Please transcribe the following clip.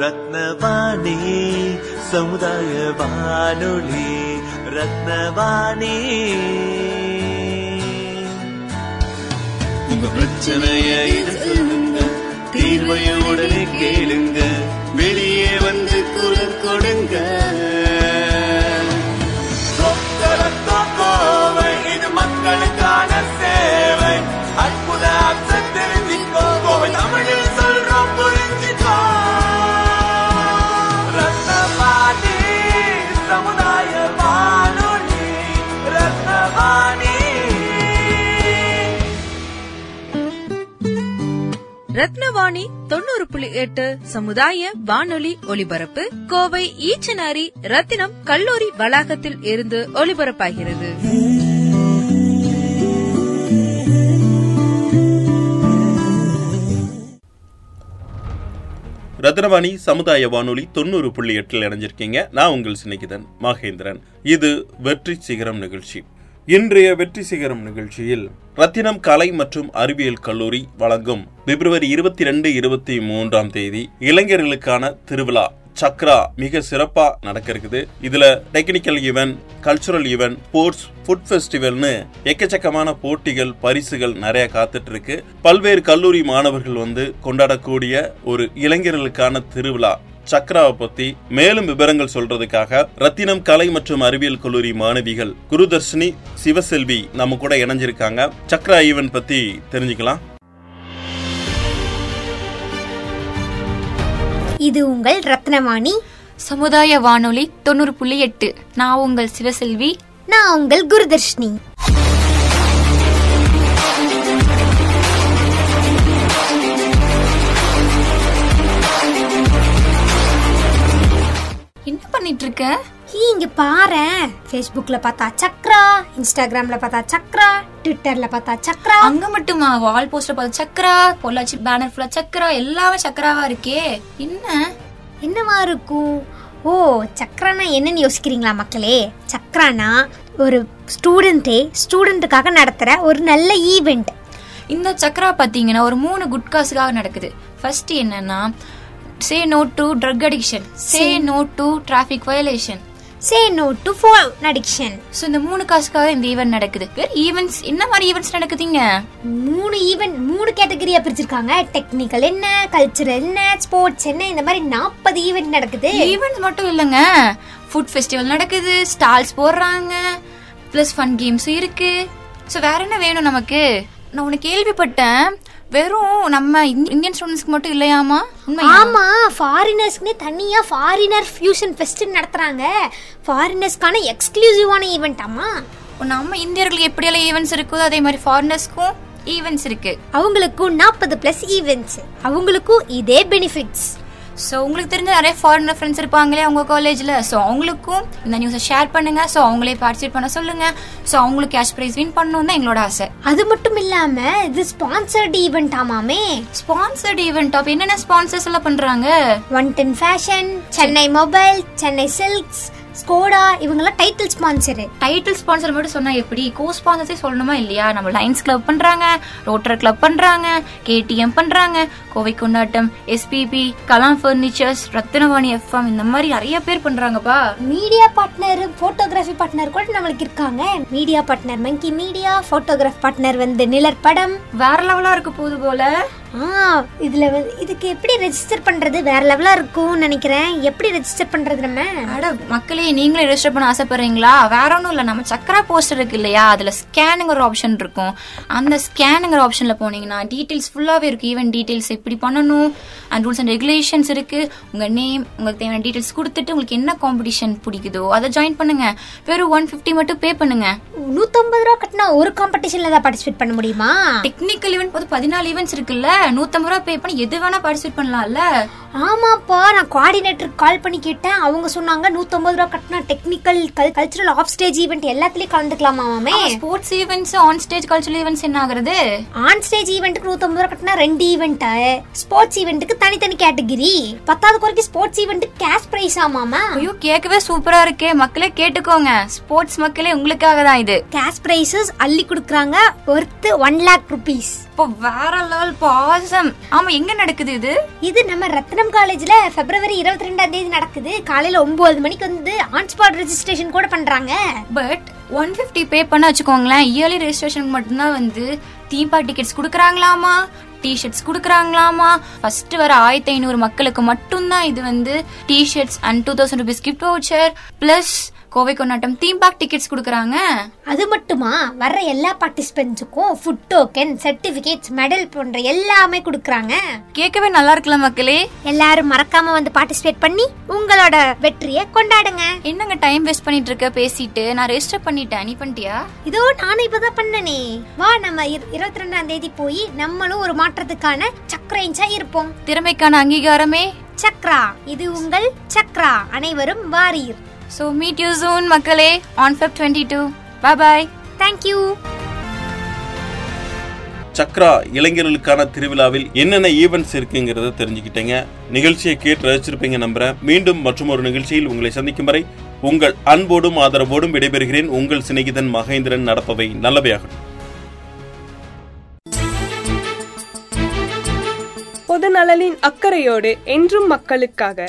ரத்னவாணி சமுதாய வானொலி ரத்னவாணி. உங்க பிரச்சனைய இது சொல்லுங்க தீர்வைய கேளுங்க. ரத்னவாணி தொண்ணூறு புள்ளி எட்டு சமுதாய வானொலி ஒலிபரப்பு. கோவை ஈச்சனாரி ரத்தினம் கல்லூரி வளாகத்தில் இருந்து ஒலிபரப்பாகிறது. ரத்னவாணி சமுதாய வானொலி தொண்ணூறு புள்ளி எட்டில் இணைஞ்சிருக்கீங்க. நான் உங்கள் சிநேகிதன் மகேந்திரன். இது வெற்றி சிகரம் நிகழ்ச்சி. இன்றைய வெற்றி சிகரம் நிகழ்ச்சியில் ரத்தினம் கலை மற்றும் அறிவியல் கல்லூரி வழங்கும் பிப்ரவரி இருபத்தி ரெண்டு இருபத்தி மூன்றாம் தேதி இளைஞர்களுக்கான திருவிழா சக்ரா மிக சிறப்பா நடக்க இருக்குது. இதுல technical event cultural event sports food ஃபெஸ்டிவல்னு எக்கச்சக்கமான போட்டிகள் பரிசுகள் நிறைய காத்துட்டு இருக்கு. பல்வேறு கல்லூரி மாணவர்கள் வந்து கொண்டாடக்கூடிய ஒரு இளைஞர்களுக்கான திருவிழா. சக்ராவை பத்தி மேலும் விவரங்கள் சொல்றதுக்காக ரத்தினம் கலை மற்றும் அறிவியல் கல்லூரி மாணவிகள் குருதர்ஷினி சிவசெல்வி நம்ம கூட இணைஞ்சிருக்காங்க. சக்ரா ஈவென்ட் பத்தி தெரிஞ்சுக்கலாம். இது உங்கள் ரத்னவாணி. சமுதாய வானொலி தொண்ணூறு புள்ளி எட்டு. நான் உங்கள் சிவசெல்வி. நான் உங்கள் குருதர்ஷினி. என்ன பண்ணிட்டு இருக்க ஹீ, இங்க பாரேன் ஃபேஸ்புக்ல பார்த்தா சக்ரா இன்ஸ்டாகிராம்ல பார்த்தா சக்ரா ட்விட்டர்ல பார்த்தா சக்ரா. அங்க மட்டுமா? வால் போஸ்டர் பார்த்து சக்கரா பொள்ளாச்சி பேனர் ஃபுல்லா சக்கரா எல்லாமே சக்கராவா இருக்கே. என்ன? என்னவா இருக்கும்? ஓ சக்ரானா என்னன்னு யோசிக்கிறீங்களா மக்களே? சக்ரானா ஒரு ஸ்டூடெண்ட்டே ஸ்டூடெண்ட்டுக்காக நடத்துற ஒரு நல்ல ஈவெண்ட் இந்த சக்கரா பாத்தீங்கன்னா ஒரு மூணு குட்காஸுக்காக நடக்குது. ஃபர்ஸ்ட் என்னன்னா say no to drug addiction say no to traffic violation say no to phone addiction so இந்த மூணு காசுக்காக இந்த ஈவெண்ட் நடக்குது வேற ஈவெண்ட்ஸ் என்ன மாதிரி ஈவெண்ட்ஸ் நடக்குதுங்க? மூணு ஈவெண்ட் மூணு கேட்டகரியா பிரிச்சிருக்காங்க. டெக்னிக்கல் என்ன கல்ச்சுரல் என்ன ஸ்போர்ட்ஸ் என்ன இந்த மாதிரி நாற்பது ஈவெண்ட் நடக்குது. ஈவெண்ட்ஸ் மட்டும் இல்லைங்க. ஃபுட் ஃபெஸ்டிவல் நடக்குது ஸ்டால்ஸ் போடுறாங்க ப்ளஸ் ஃபன் கேம்ஸும் இருக்கு. ஸோ வேற என்ன வேணும் நமக்கு? நான் உனக்கு கேள்விப்பட்டேன். வெறும் நம்ம இந்~ இந்தியன் ஸ்டூடெண்ட்ஸ்க்கு மட்டும் இல்லையாமா? ஆமா ஃபாரினர்ஸ்க்குனே தனியா ஃபாரினர் ஃபியூஷன் ஃபெஸ்ட் நடத்துறாங்க. ஃபாரினர்ஸ்க்கான எக்ஸ்க்ளூசிவான ஈவெண்ட் ஆமா. நம்ம இந்தியர்களுக்கு எப்படியெல்லாம் ஈவெண்ட்ஸ் இருக்கோ அதே மாதிரி ஃபாரினர்ஸ்க்கும் ஈவெண்ட்ஸ் இருக்கு. அவங்களுக்கும் நாற்பது பிளஸ் ஈவெண்ட்ஸ் அவங்களுக்கும் இதே பெனிஃபிட்ஸ் ஸோ உங்களுக்கு தெரிஞ்ச நிறைய ஃபாரினர் ஃப்ரெண்ட்ஸ் இருப்பாங்களே உங்க காலேஜ்ல ஸோ அவங்களுக்கும் இந்த நியூஸை ஷேர் பண்ணுங்க. ஸோ அவங்களே பார்ட்டிசிபேட் பண்ண சொல்லுங்க. ஸோ அவங்களுக்கு கேஷ் ப்ரைஸ் வின் பண்ணணும் தான் எங்களோட ஆசை. அது மட்டும் இல்லாம இது ஸ்பான்சர்ட் ஈவெண்ட் ஆமாமே. ஸ்பான்சர்ட் ஈவெண்ட் அப்ப என்னென்ன ஸ்பான்சர்ஸ் எல்லாம் பண்றாங்க? One ten fashion Chennai mobile Chennai silks Skoda இவங்கெல்லாம் டைட்டில் ஸ்பான்சரு டைட்டில் ஸ்பான்சர் மட்டும் சொன்னா எப்படி? கோ ஸ்பான்சர்ஸே சொல்லணுமா இல்லையா? நம்ம லைன்ஸ் கிளப் பண்றாங்க ரோட்டர் கிளப் பண்றாங்க கேடிஎம் பண்றாங்க Kovai Kondattam SPB Kalam furnitures Rathinavani FM இந்த மாதிரி நிறைய பேர் பண்றாங்கப்பா. மீடியா பார்ட்னர் போட்டோகிராஃபி பார்ட்னர் கூட நம்மளுக்கு இருக்காங்க. Media partner monkey media photograph partner வந்து நிலர் படம் வேற லெவலா இருக்க போகுது போல. ஆ இதுல வந்து இதுக்கு எப்படி ரெஜிஸ்டர் பண்றது? வேற லெவலா இருக்கும்னு நினைக்கிறேன். எப்படி ரெஜிஸ்டர் பண்றது நம்ம? அட மக்களே நீங்களும் ரெஜிஸ்டர் பண்ண ஆசைப்படுறீங்களா? வேற ஒன்றும் இல்லை. நம்ம சக்கரா போஸ்டர் இருக்கு இல்லையா? அதுல ஸ்கேனுங்கிற ஆப்ஷன் இருக்கும். அந்த ஸ்கேனுங்கிற ஆப்ஷன்ல போனீங்கன்னா டீடைல்ஸ் ஃபுல்லாவே இருக்கு ஈவன் டீடைல்ஸ் எப்படி பண்ணணும்? அண்ட் ரூல்ஸ் அண்ட் ரெகுலேஷன்ஸ் இருக்கு. உங்க நேம் உங்களுக்கு தேவையான டீடைல்ஸ் கொடுத்துட்டு உங்களுக்கு என்ன காம்படிஷன் பிடிக்குதோ அதை ஜாயின் பண்ணுங்க. வெறும் ஒன் ஃபிஃப்டி மட்டும் பே பண்ணுங்க. நூத்தம்பது ரூபா கட்டினா ஒரு காம்படிஷன்ல தான் பார்ட்டிசிபேட் பண்ண முடியுமா? டெக்னிக்கல் ஈவெண்ட் போது பதினாலு ஈவெண்ட்ஸ் இருக்குல்ல? நூத்தம்பது ரூபா பே பண்ணி எது வேணா பார்ட்டிசிபேட் பண்ணலாம்ல? ஆமாப்பா நான் கோஆர்டினேட்டருக்கு கால் பண்ணி கேட்டேன். அவங்க சொன்னாங்க நூத்தம்பது ரூபா கட்டினா technical cultural off stage event எல்லாத்துலயும் கலந்துக்கலாமாமே sports events on stage cultural events என்ன ஆகுறது? ஆன் ஸ்டேஜ் ஈவெண்ட்டுக்கு நூத்தம்பது ரூபா கட்டினா ரெண்டு ஈவெண்ட் ஸ்போர்ட்ஸ் ஈவெண்ட்டுக்கு தனித்தனி கேட்டகிரி பத்தாவது குறைக்கு ஸ்போர்ட்ஸ் ஈவெண்ட்டுக்கு கேஷ் பிரைஸ் ஆமாமா ஐயோ கேட்கவே சூப்பரா இருக்கே. மக்களே கேட்டுக்கோங்க. ஸ்போர்ட்ஸ் மக்களே உங்களுக்காக தான் இது. கேஷ் பிரைசஸ் அள்ளி கொடுக்குறாங்க ஒர்த்து ஒன் லேக் ருபீஸ் அப்போ வேற லெவல் பாசம் ஆமா எங்க நடக்குது இது? இது நம்ம ரத்னம் காலேஜ்ல பிப்ரவரி இருபத்தி ரெண்டாம் தேதி நடக்குது. காலையில ஒன்பது மணிக்கு வந்து ஆன் ஸ்பாட் ரெஜிஸ்ட்ரேஷன் கூட பண்றாங்க. பட் ஒன் ஃபிஃப்டி பே பண்ண வச்சுக்கோங்களேன் இயர்லி ரெஜிஸ்ட்ரேஷனுக்கு மட்டும்தான் வந்து பார்க் டிக்கெட்ஸ் கொடுக்குறாங்களாமா? டிஷர்ட்ஸ் கொடுக்குறாங்களாமா? ஃபர்ஸ்ட் வர ஆயிரத்தி ஐநூறு மக்களுக்கு மட்டும்தான் இது வந்து tshirts and two thousand rupees gift voucher plus Kovai Kondattam theme park tickets கொடுக்குறாங்க. அது மட்டுமா? வர்ற எல்லா பார்ட்டிசிபென்ட்ஸுக்கும் ஃபுட் டோக்கன் சர்டிபிகேட்ஸ் மெடல் போன்ற எல்லாமே கொடுக்கறாங்க. கேட்கவே நல்லா இருக்குல்ல மக்களே. எல்லாரும் மறக்காம வந்து பார்ட்டிசிபேட் பண்ணி உங்களோட வெற்றியை கொண்டாடுங்க. என்னங்க டைம் வேஸ்ட் பண்ணிட்டு இருக்க பேசிட்டு நான் ரெஜிஸ்டர் பண்ணிட்டேன். நீ பண்ணிட்டியா? இதோ நானும் இப்பதான் பண்ணனே. வா நம்ம இருபத்தி ரெண்டாம் தேதி போய் நம்மளும் ஒரு மாற்றத்துக்கான சக்கரைஞ்சா இருப்போம். திறமைக்கான அங்கீகாரமே. சக்ரா இது உங்கள் சக்ரா. அனைவரும் வாரீர். ஸோ மீட் யூ சூன் மக்களே. On Feb twenty two bye bye thank you Chakra இளைஞர்களுக்கான திருவிழாவில் என்னென்ன ஈவெண்ட்ஸ் இருக்குங்கிறத தெரிஞ்சுக்கிட்டீங்க. நிகழ்ச்சியை கேட்டு ரசிச்சிருப்பீங்க நம்புறேன். மீண்டும் மற்றும் ஒரு நிகழ்ச்சியில் உங்களை சந்திக்கும் வரை உங்கள் அன்போடும் ஆதரவோடும் விடைபெறுகிறேன். உங்கள் சிநேகிதன் மகேந்திரன் நடப்பவை நல்லவையாகட்டும் பொது நலனின் அக்கறையோடு என்றும் மக்களுக்காக